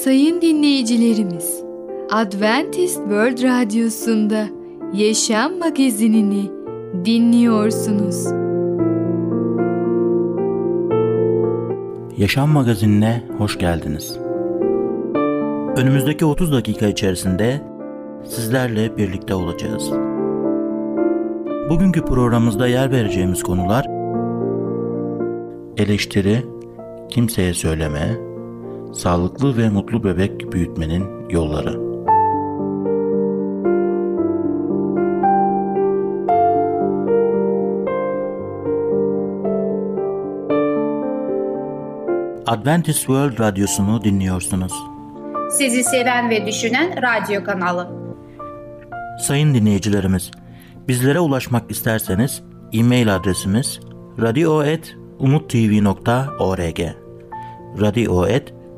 Sayın dinleyicilerimiz, Adventist World Radyosu'nda Yaşam Magazinini dinliyorsunuz. Yaşam Magazinine hoş geldiniz. Önümüzdeki 30 dakika içerisinde sizlerle birlikte olacağız. Bugünkü programımızda yer vereceğimiz konular eleştiri, kimseye söyleme, sağlıklı ve mutlu bebek büyütmenin yolları. Adventist World Radyosu'nu dinliyorsunuz. Sizi seven ve düşünen radyo kanalı. Sayın dinleyicilerimiz, bizlere ulaşmak isterseniz e-mail adresimiz radio.umutv.org radio.umutv.org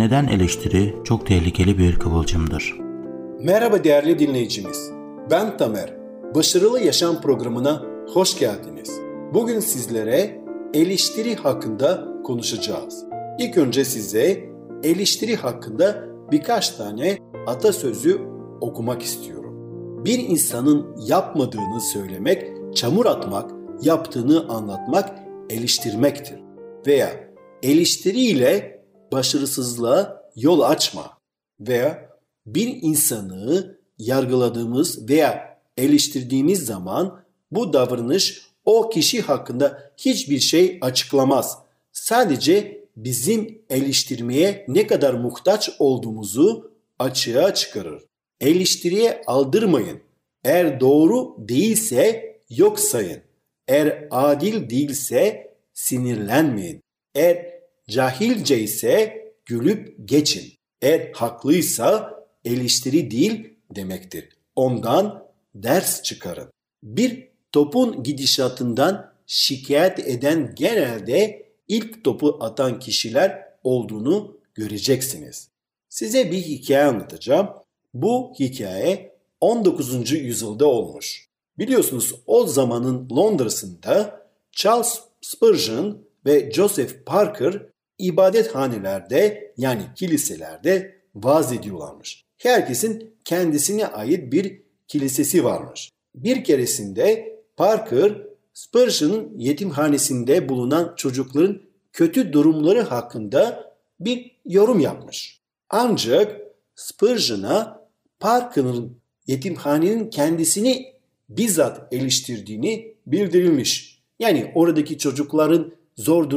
Neden eleştiri çok tehlikeli bir kıvılcımdır? Merhaba değerli dinleyicimiz. Ben Tamer. Başarılı Yaşam programına hoş geldiniz. Bugün sizlere eleştiri hakkında konuşacağız. İlk önce size eleştiri hakkında birkaç tane atasözü okumak istiyorum. Bir insanın yapmadığını söylemek, çamur atmak, yaptığını anlatmak eleştirmektir. Veya eleştiriyle başarısızlığa yol açma veya bir insanı yargıladığımız veya eleştirdiğimiz zaman bu davranış o kişi hakkında hiçbir şey açıklamaz. Sadece bizim eleştirmeye ne kadar muhtaç olduğumuzu açığa çıkarır. Eleştiriye aldırmayın. Eğer doğru değilse yok sayın. Eğer adil değilse sinirlenmeyin. Eğer cahilce ise gülüp geçin. Eğer haklıysa eleştiri değil demektir. Ondan ders çıkarın. Bir topun gidişatından şikayet eden genelde ilk topu atan kişiler olduğunu göreceksiniz. Size bir hikaye anlatacağım. Bu hikaye 19. yüzyılda olmuş. Biliyorsunuz o zamanın Londra'sında Charles Spurgeon ve Joseph Parker ibadethanelerde yani kiliselerde vaaz ediyorlarmış. Herkesin kendisine ait bir kilisesi varmış. Bir keresinde Parker Spurgeon'ın yetimhanesinde bulunan çocukların kötü durumları hakkında bir yorum yapmış. Ancak Spurgeon'a Parker'ın yetimhanenin kendisini bizzat eleştirdiğini bildirilmiş. Yani oradaki çocukların zor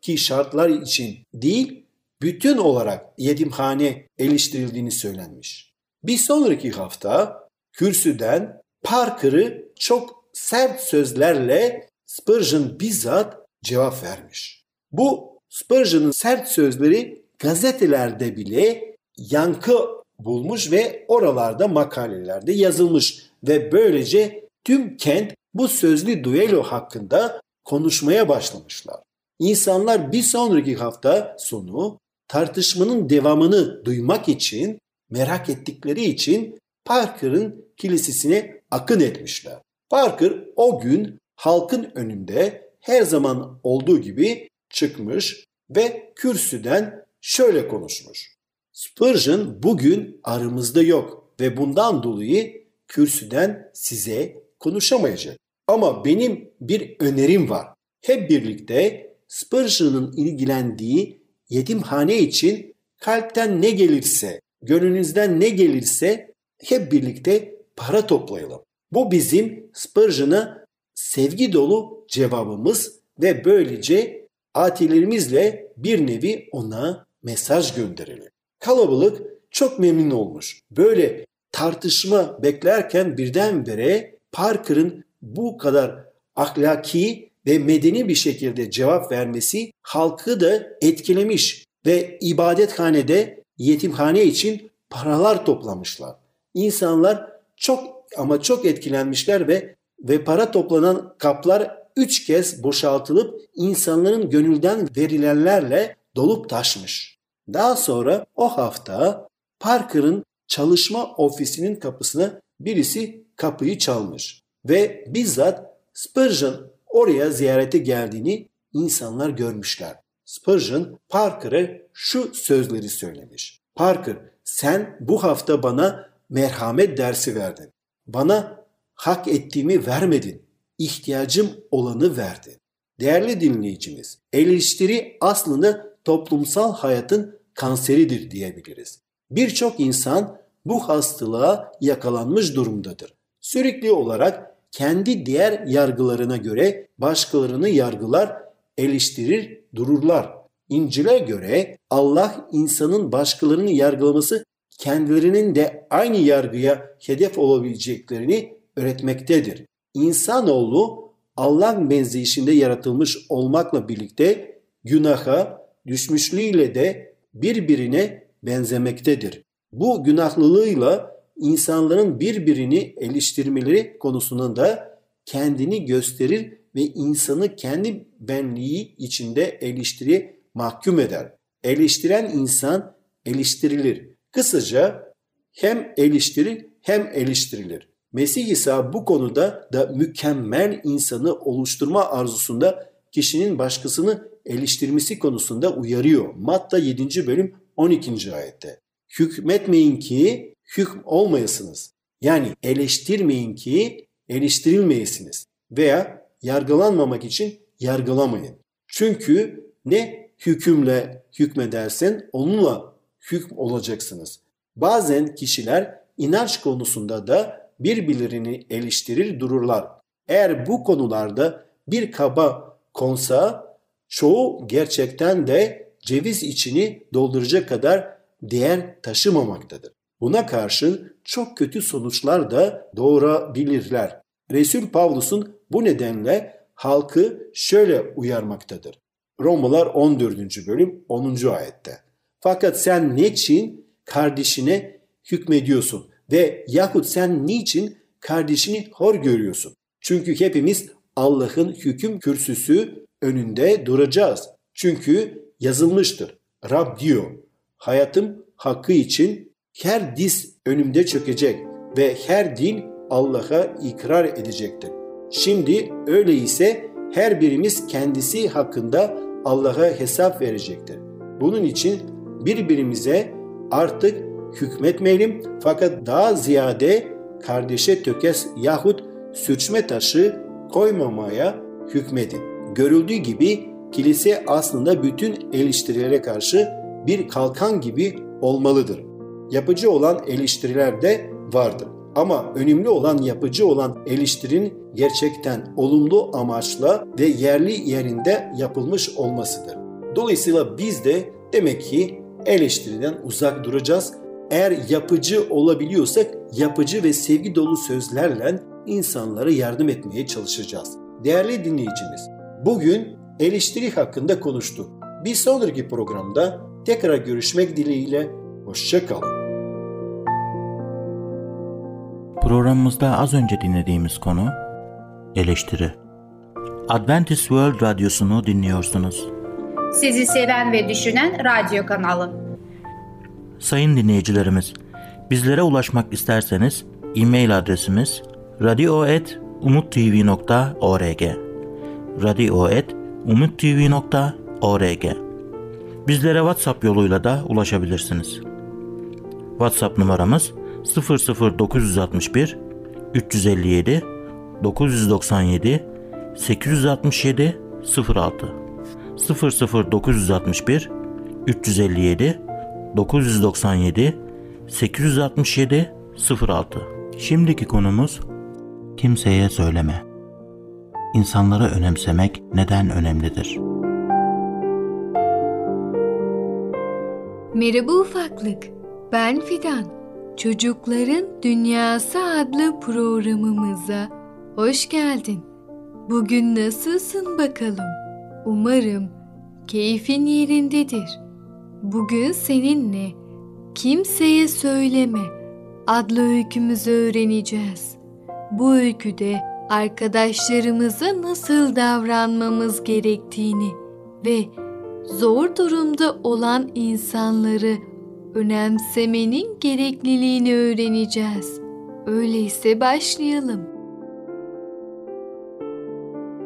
durumdaki şartlar için değil, bütün olarak yetimhane eleştirildiğini söylenmiş. Bir sonraki hafta kürsüden Parker'ı çok sert sözlerle Spurgeon bizzat cevap vermiş. Bu Spurgeon'ın sert sözleri gazetelerde bile yankı bulmuş ve oralarda makalelerde yazılmış ve böylece tüm kent bu sözlü duello hakkında konuşmaya başlamışlar. İnsanlar bir sonraki hafta sonu tartışmanın devamını duymak için merak ettikleri için Parker'ın kilisesine akın etmişler. Parker o gün halkın önünde her zaman olduğu gibi çıkmış ve kürsüden şöyle konuşmuş. Spurgeon bugün aramızda yok ve bundan dolayı kürsüden size konuşamayacak. Ama benim bir önerim var. Hep birlikte Spurgeon'ın ilgilendiği yetimhane için kalpten ne gelirse, gönlünüzden ne gelirse hep birlikte para toplayalım. Bu bizim Spurgeon'a sevgi dolu cevabımız ve böylece atilerimizle bir nevi ona mesaj gönderelim. Kalabalık çok memnun olmuş. Böyle tartışma beklerken birdenbire Parker'ın bu kadar ahlaki ve medeni bir şekilde cevap vermesi halkı da etkilemiş ve ibadethanede yetimhane için paralar toplamışlar. İnsanlar çok ama çok etkilenmişler ve ve para toplanan kaplar üç kez boşaltılıp insanların gönülden verilenlerle dolup taşmış. Daha sonra o hafta Parker'ın çalışma ofisinin kapısına birisi kapıyı çalmış ve bizzat Spurgeon oraya ziyarete geldiğini insanlar görmüşler. Spurgeon Parker'a şu sözleri söylemiş. Parker sen bu hafta bana merhamet dersi verdin. Bana hak ettiğimi vermedin. İhtiyacım olanı verdin. Değerli dinleyicimiz, eleştiri aslında toplumsal hayatın kanseridir diyebiliriz. Birçok insan bu hastalığa yakalanmış durumdadır. Sürekli olarak kendi diğer yargılarına göre başkalarını yargılar, eleştirir, dururlar. İncil'e göre Allah insanın başkalarını yargılaması kendilerinin de aynı yargıya hedef olabileceklerini öğretmektedir. İnsanoğlu Allah benzeyişinde yaratılmış olmakla birlikte günaha, düşmüşlüğüyle de birbirine benzemektedir. Bu günahlılığıyla insanların birbirini eleştirmeleri konusunda da kendini gösterir ve insanı kendi benliği içinde eleştiriye mahkum eder. Eleştiren insan eleştirilir. Kısaca hem eleştirir hem eleştirilir. Mesih İsa bu konuda da mükemmel insanı oluşturma arzusunda kişinin başkasını eleştirmesi konusunda uyarıyor. Matta 7. bölüm 12. ayette. Hükmetmeyin ki hükm olmayasınız. Yani eleştirmeyin ki eleştirilmeyesiniz. Veya yargılanmamak için yargılamayın. Çünkü ne hükümle hükmedersen onunla hükm olacaksınız. Bazen kişiler inanç konusunda da birbirlerini eleştirir dururlar. Eğer bu konularda bir kaba konsa çoğu gerçekten de ceviz içini dolduracak kadar değer taşımamaktadır. Buna karşın çok kötü sonuçlar da doğurabilirler. Resul Pavlus'un bu nedenle halkı şöyle uyarmaktadır. Romalar 14. bölüm 10. ayette. Fakat sen niçin kardeşine hükmediyorsun ve yahut sen niçin kardeşini hor görüyorsun? Çünkü hepimiz Allah'ın hüküm kürsüsü önünde duracağız. Çünkü yazılmıştır. Rab diyor, hayatım hakkı için her diz önümde çökecek ve her dil Allah'a ikrar edecektir. Şimdi öyleyse her birimiz kendisi hakkında Allah'a hesap verecektir. Bunun için birbirimize artık hükmetmeyelim fakat daha ziyade kardeşe tökes yahut sürçme taşı koymamaya hükmedin. Görüldüğü gibi kilise aslında bütün eleştirilere karşı bir kalkan gibi olmalıdır. Yapıcı olan eleştiriler de vardır. Ama önemli olan yapıcı olan eleştirin gerçekten olumlu amaçla ve yerli yerinde yapılmış olmasıdır. Dolayısıyla biz de demek ki eleştiriden uzak duracağız. Eğer yapıcı olabiliyorsak yapıcı ve sevgi dolu sözlerle insanlara yardım etmeye çalışacağız. Değerli dinleyicimiz, bugün eleştiri hakkında konuştuk. Bir sonraki programda tekrar görüşmek dileğiyle hoşçakalın. Programımızda az önce dinlediğimiz konu eleştiri. Adventist World Radyosu'nu dinliyorsunuz. Sizi seven ve düşünen radyo kanalı. Sayın dinleyicilerimiz, bizlere ulaşmak isterseniz e-mail adresimiz radio.umutv.org radio.umutv.org Bizlere WhatsApp yoluyla da ulaşabilirsiniz. WhatsApp numaramız 00961 357 997 867 06 00961 357 997 867 06 Şimdiki konumuz kimseye söyleme. İnsanları önemsemek neden önemlidir? Merhaba ufaklık. Ben Fidan. Çocukların Dünyası adlı programımıza hoş geldin. Bugün nasılsın bakalım? Umarım keyfin yerindedir. Bugün seninle kimseye söyleme adlı öykümüzü öğreneceğiz. Bu öyküde arkadaşlarımıza nasıl davranmamız gerektiğini ve zor durumda olan insanları önemsemenin gerekliliğini öğreneceğiz. Öyleyse başlayalım.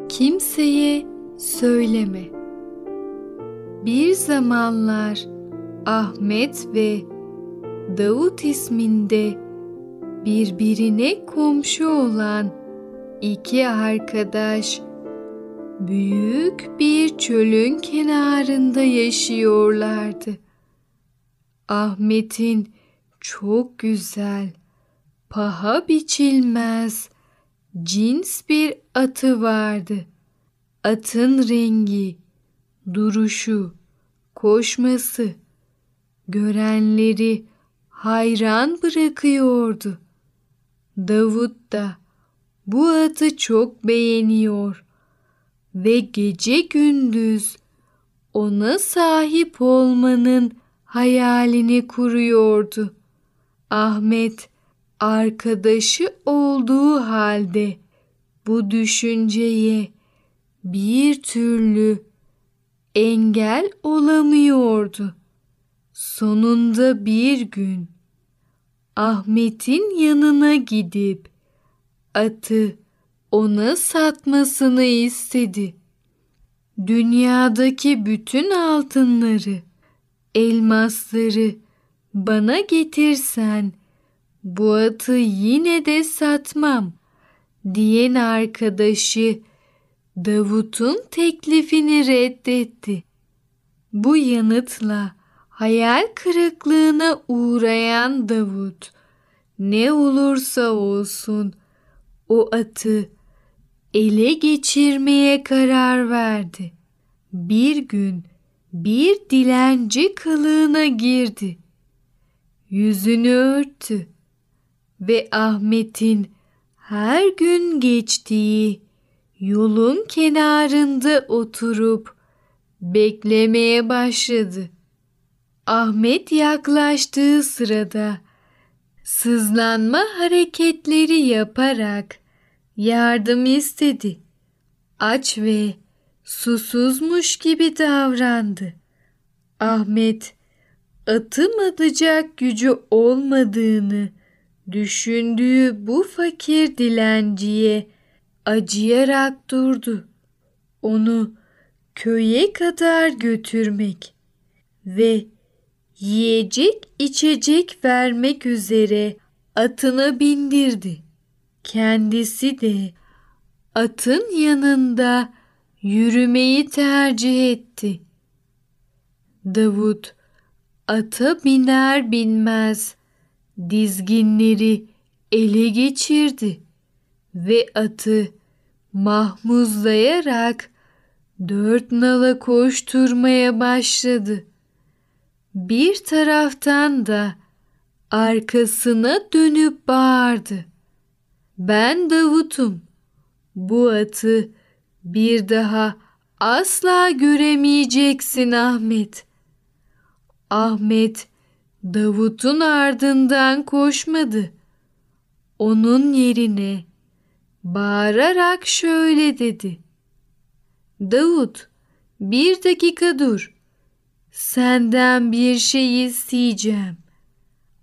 Kimseye söyleme. Bir zamanlar Ahmet ve Davut isminde birbirine komşu olan iki arkadaş büyük bir çölün kenarında yaşıyorlardı. Ahmet'in çok güzel, paha biçilmez, cins bir atı vardı. Atın rengi, duruşu, koşması görenleri hayran bırakıyordu. Davut da bu atı çok beğeniyor ve gece gündüz ona sahip olmanın hayalini kuruyordu. Ahmet arkadaşı olduğu halde bu düşünceye bir türlü engel olamıyordu. Sonunda bir gün Ahmet'in yanına gidip atı ona satmasını istedi. Dünyadaki bütün altınları, elmasları bana getirsen bu atı yine de satmam diyen arkadaşı Davut'un teklifini reddetti. Bu yanıtla hayal kırıklığına uğrayan Davut ne olursa olsun o atı ele geçirmeye karar verdi. Bir gün bir dilenci kılığına girdi. Yüzünü örttü ve Ahmet'in her gün geçtiği yolun kenarında oturup beklemeye başladı. Ahmet yaklaştığı sırada sızlanma hareketleri yaparak yardım istedi. Aç ve susuzmuş gibi davrandı. Ahmet atım atacak gücü olmadığını düşündüğü bu fakir dilenciye acıyarak durdu. Onu köye kadar götürmek ve yiyecek içecek vermek üzere atına bindirdi. Kendisi de atın yanında yürümeyi tercih etti. Davut ata biner binmez dizginleri ele geçirdi ve atı mahmuzlayarak dört nala koşturmaya başladı. Bir taraftan da arkasına dönüp bağırdı. Ben Davut'um. Bu atı bir daha asla göremeyeceksin Ahmet. Ahmet Davut'un ardından koşmadı. Onun yerine bağırarak şöyle dedi. Davut, bir dakika dur. Senden bir şey isteyeceğim.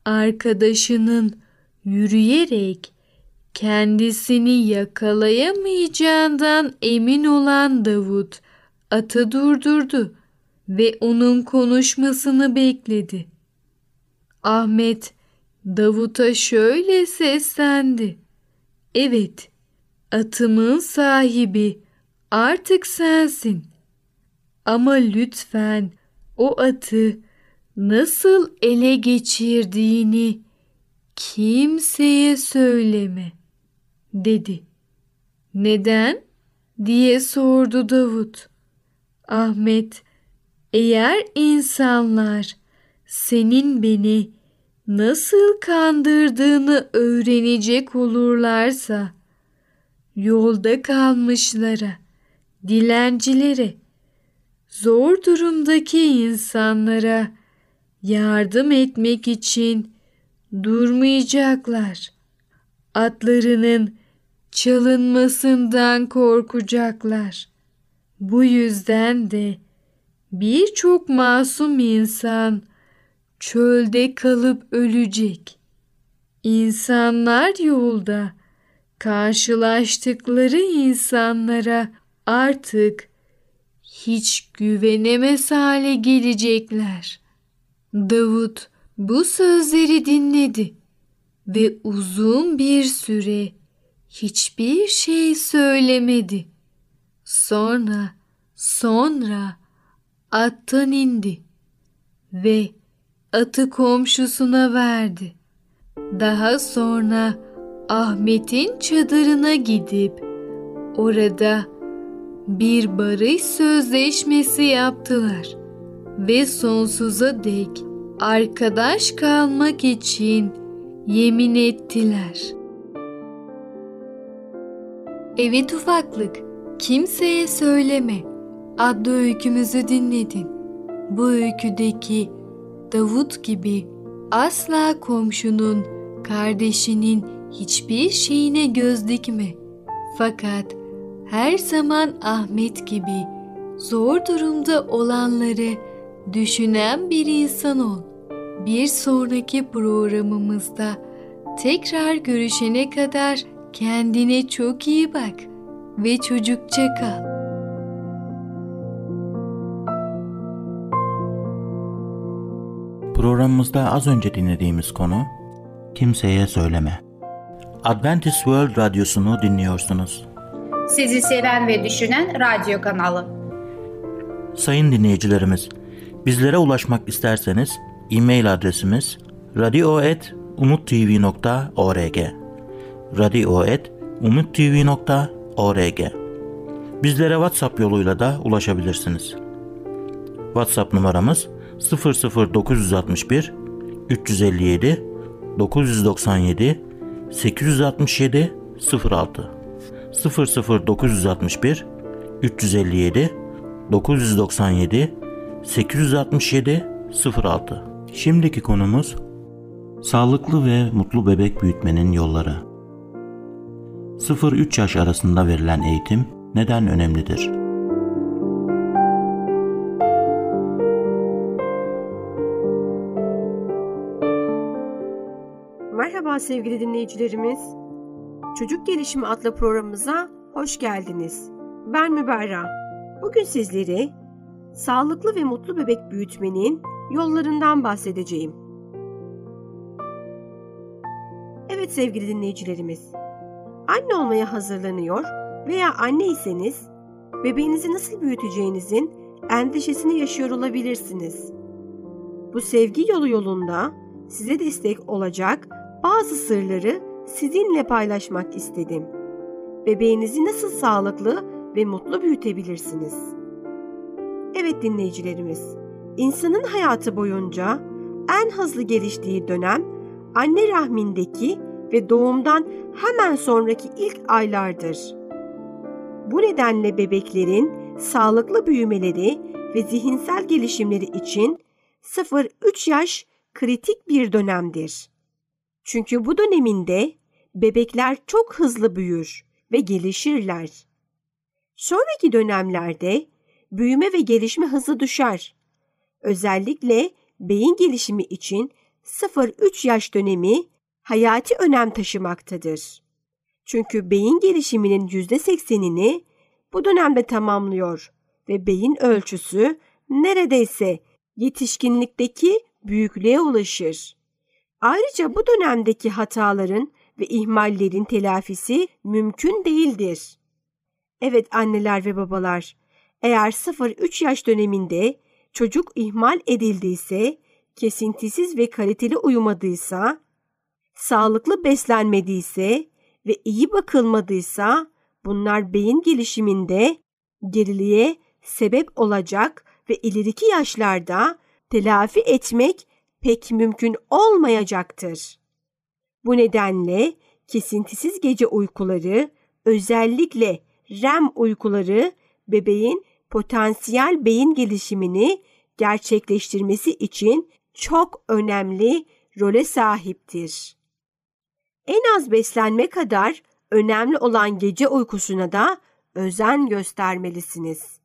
Arkadaşının yürüyerek kendisini yakalayamayacağından emin olan Davut atı durdurdu ve onun konuşmasını bekledi. Ahmet Davut'a şöyle seslendi. Evet, atımın sahibi artık sensin. Ama lütfen o atı nasıl ele geçirdiğini kimseye söyleme dedi. Neden? diye sordu Davut. Ahmet, eğer insanlar senin beni nasıl kandırdığını öğrenecek olurlarsa yolda kalmışlara, dilencilere, zor durumdaki insanlara yardım etmek için durmayacaklar. Atlarının çalınmasından korkacaklar. Bu yüzden de birçok masum insan çölde kalıp ölecek. İnsanlar yolda karşılaştıkları insanlara artık hiç güvenemez hale gelecekler. Davut bu sözleri dinledi ve uzun bir süre hiçbir şey söylemedi. Sonra, sonra attan indi ve atı komşusuna verdi. Daha sonra Ahmet'in çadırına gidip orada bir barış sözleşmesi yaptılar ve sonsuza dek arkadaş kalmak için yemin ettiler. Evet ufaklık, kimseye söyleme adlı öykümüzü dinledin. Bu öyküdeki Davut gibi asla komşunun, kardeşinin hiçbir şeyine göz dikme. Fakat her zaman Ahmet gibi zor durumda olanları düşünen bir insan ol. Bir sonraki programımızda tekrar görüşene kadar kendine çok iyi bak ve çocukça kal. Programımızda az önce dinlediğimiz konu Kimseye Söyleme. Adventist World Radyosu'nu dinliyorsunuz. Sizi seven ve düşünen radyo kanalı. Sayın dinleyicilerimiz, bizlere ulaşmak isterseniz e-mail adresimiz radio.umutv.org radio.umutv.org Bizlere WhatsApp yoluyla da ulaşabilirsiniz. WhatsApp numaramız 00961 357 997 867 06 00961 357 997 867 06 Şimdiki konumuz sağlıklı ve mutlu bebek büyütmenin yolları. 0-3 yaş arasında verilen eğitim neden önemlidir? Merhaba sevgili dinleyicilerimiz. Çocuk Gelişimi adlı programımıza hoş geldiniz. Ben Müberra. Bugün sizlere sağlıklı ve mutlu bebek büyütmenin yollarından bahsedeceğim. Evet sevgili dinleyicilerimiz. Anne olmaya hazırlanıyor veya anneyseniz bebeğinizi nasıl büyüteceğinizin endişesini yaşıyor olabilirsiniz. Bu sevgi yolu yolunda size destek olacak bazı sırları sizinle paylaşmak istedim. Bebeğinizi nasıl sağlıklı ve mutlu büyütebilirsiniz? Evet dinleyicilerimiz, insanın hayatı boyunca en hızlı geliştiği dönem anne rahmindeki ve doğumdan hemen sonraki ilk aylardır. Bu nedenle bebeklerin sağlıklı büyümeleri ve zihinsel gelişimleri için 0-3 yaş kritik bir dönemdir. Çünkü bu döneminde bebekler çok hızlı büyür ve gelişirler. Sonraki dönemlerde büyüme ve gelişme hızı düşer. Özellikle beyin gelişimi için 0-3 yaş dönemi hayati önem taşımaktadır. Çünkü beyin gelişiminin %80'ini bu dönemde tamamlıyor ve beyin ölçüsü neredeyse yetişkinlikteki büyüklüğe ulaşır. Ayrıca bu dönemdeki hataların ve ihmallerin telafisi mümkün değildir. Evet anneler ve babalar, eğer 0-3 yaş döneminde çocuk ihmal edildiyse, kesintisiz ve kaliteli uyumadıysa, sağlıklı beslenmediyse ve iyi bakılmadıysa bunlar beyin gelişiminde geriliğe sebep olacak ve ileriki yaşlarda telafi etmek pek mümkün olmayacaktır. Bu nedenle kesintisiz gece uykuları, özellikle REM uykuları bebeğin potansiyel beyin gelişimini gerçekleştirmesi için çok önemli role sahiptir. En az beslenme kadar önemli olan gece uykusuna da özen göstermelisiniz.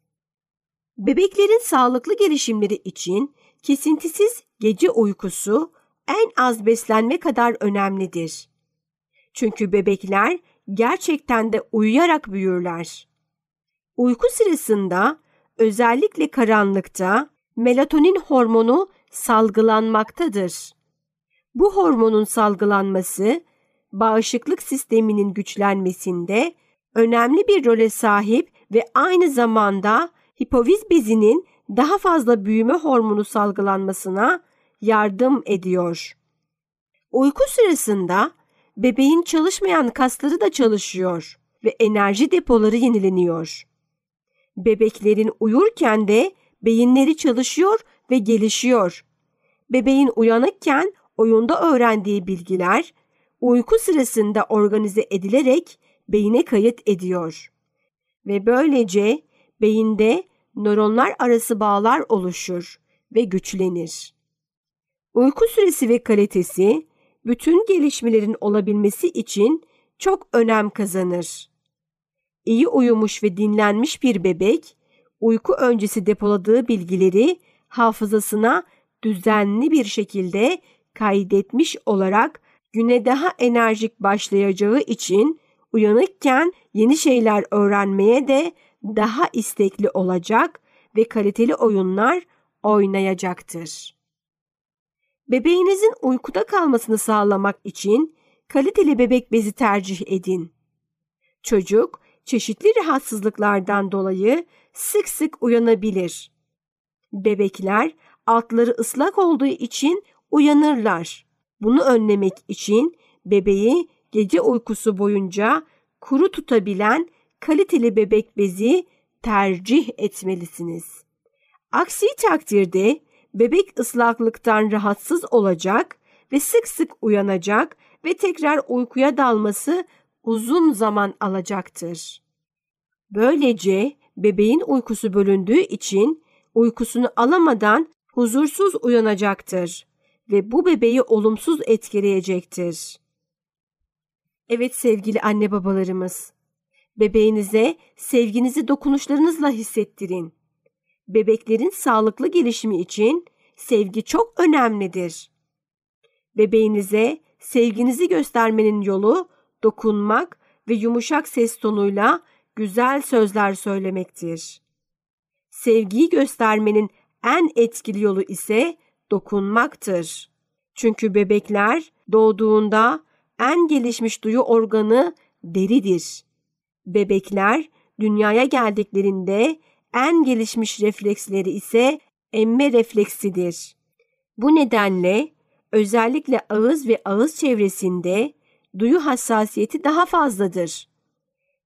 Bebeklerin sağlıklı gelişimleri için kesintisiz gece uykusu en az beslenme kadar önemlidir. Çünkü bebekler gerçekten de uyuyarak büyürler. Uyku sırasında özellikle karanlıkta melatonin hormonu salgılanmaktadır. Bu hormonun salgılanması bağışıklık sisteminin güçlenmesinde önemli bir role sahip ve aynı zamanda hipofiz bezinin daha fazla büyüme hormonu salgılanmasına yardım ediyor. Uyku sırasında bebeğin çalışmayan kasları da çalışıyor ve enerji depoları yenileniyor. Bebeklerin uyurken de beyinleri çalışıyor ve gelişiyor. Bebeğin uyanıkken oyunda öğrendiği bilgiler uyku sırasında organize edilerek beyine kayıt ediyor. Ve böylece beyinde nöronlar arası bağlar oluşur ve güçlenir. Uyku süresi ve kalitesi bütün gelişmelerin olabilmesi için çok önem kazanır. İyi uyumuş ve dinlenmiş bir bebek, uyku öncesi depoladığı bilgileri hafızasına düzenli bir şekilde kaydetmiş olarak güne daha enerjik başlayacağı için uyanıkken yeni şeyler öğrenmeye de daha istekli olacak ve kaliteli oyunlar oynayacaktır. Bebeğinizin uykuda kalmasını sağlamak için kaliteli bebek bezi tercih edin. Çocuk çeşitli rahatsızlıklardan dolayı sık sık uyanabilir. Bebekler altları ıslak olduğu için uyanırlar. Bunu önlemek için bebeği gece uykusu boyunca kuru tutabilen kaliteli bebek bezi tercih etmelisiniz. Aksi takdirde bebek ıslaklıktan rahatsız olacak ve sık sık uyanacak ve tekrar uykuya dalması uzun zaman alacaktır. Böylece bebeğin uykusu bölündüğü için uykusunu alamadan huzursuz uyanacaktır ve bu bebeği olumsuz etkileyecektir. Evet sevgili anne babalarımız, bebeğinize sevginizi dokunuşlarınızla hissettirin. Bebeklerin sağlıklı gelişimi için sevgi çok önemlidir. Bebeğinize sevginizi göstermenin yolu dokunmak ve yumuşak ses tonuyla güzel sözler söylemektir. Sevgiyi göstermenin en etkili yolu ise dokunmaktır. Çünkü bebekler doğduğunda en gelişmiş duyu organı deridir. Bebekler dünyaya geldiklerinde en gelişmiş refleksleri ise emme refleksidir. Bu nedenle özellikle ağız ve ağız çevresinde duyu hassasiyeti daha fazladır.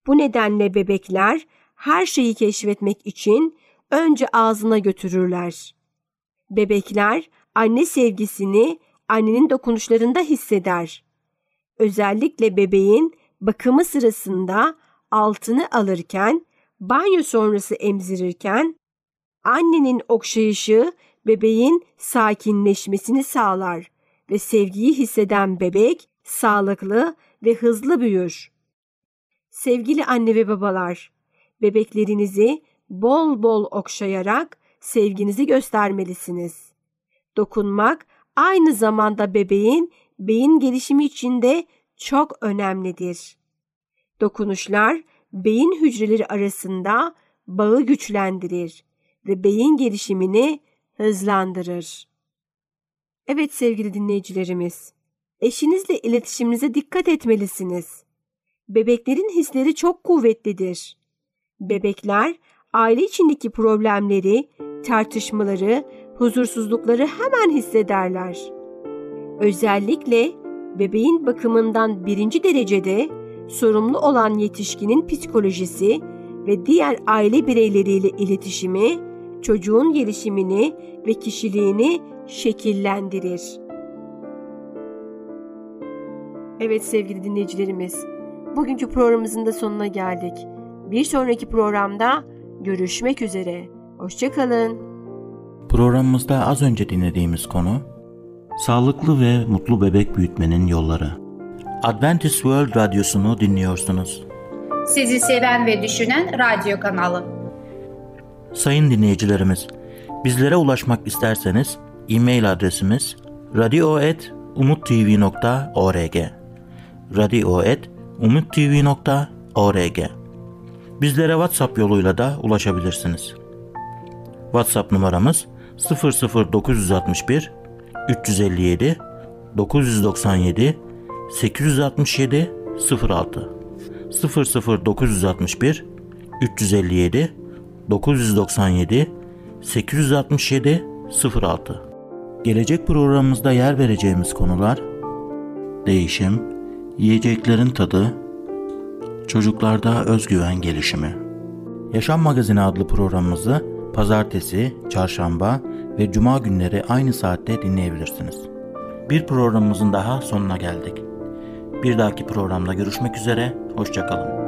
Bu nedenle bebekler her şeyi keşfetmek için önce ağzına götürürler. Bebekler anne sevgisini annenin dokunuşlarında hisseder. Özellikle bebeğin bakımı sırasında altını alırken, banyo sonrası emzirirken annenin okşayışı bebeğin sakinleşmesini sağlar ve sevgiyi hisseden bebek sağlıklı ve hızlı büyür. Sevgili anne ve babalar, bebeklerinizi bol bol okşayarak sevginizi göstermelisiniz. Dokunmak aynı zamanda bebeğin beyin gelişimi için de çok önemlidir. Dokunuşlar beyin hücreleri arasında bağı güçlendirir ve beyin gelişimini hızlandırır. Evet sevgili dinleyicilerimiz, eşinizle iletişiminize dikkat etmelisiniz. Bebeklerin hisleri çok kuvvetlidir. Bebekler aile içindeki problemleri, tartışmaları, huzursuzlukları hemen hissederler. Özellikle bebeğin bakımından birinci derecede sorumlu olan yetişkinin psikolojisi ve diğer aile bireyleriyle iletişimi çocuğun gelişimini ve kişiliğini şekillendirir. Evet sevgili dinleyicilerimiz, bugünkü programımızın da sonuna geldik. Bir sonraki programda görüşmek üzere. Hoşçakalın. Programımızda az önce dinlediğimiz konu Sağlıklı ve mutlu bebek büyütmenin yolları. Adventist World Radyosu'nu dinliyorsunuz. Sizi seven ve düşünen radyo kanalı. Sayın dinleyicilerimiz, bizlere ulaşmak isterseniz e-mail adresimiz radio.umutv.org radio.umutv.org Bizlere WhatsApp yoluyla da ulaşabilirsiniz. WhatsApp numaramız 00961 357 997 867 06 00961 357 997 867 06 Gelecek programımızda yer vereceğimiz konular Değişim, yiyeceklerin tadı, çocuklarda özgüven gelişimi. Yaşam Magazini adlı programımızı pazartesi, çarşamba ve cuma günleri aynı saatte dinleyebilirsiniz. Bir programımızın daha sonuna geldik. Bir dahaki programda görüşmek üzere, hoşçakalın.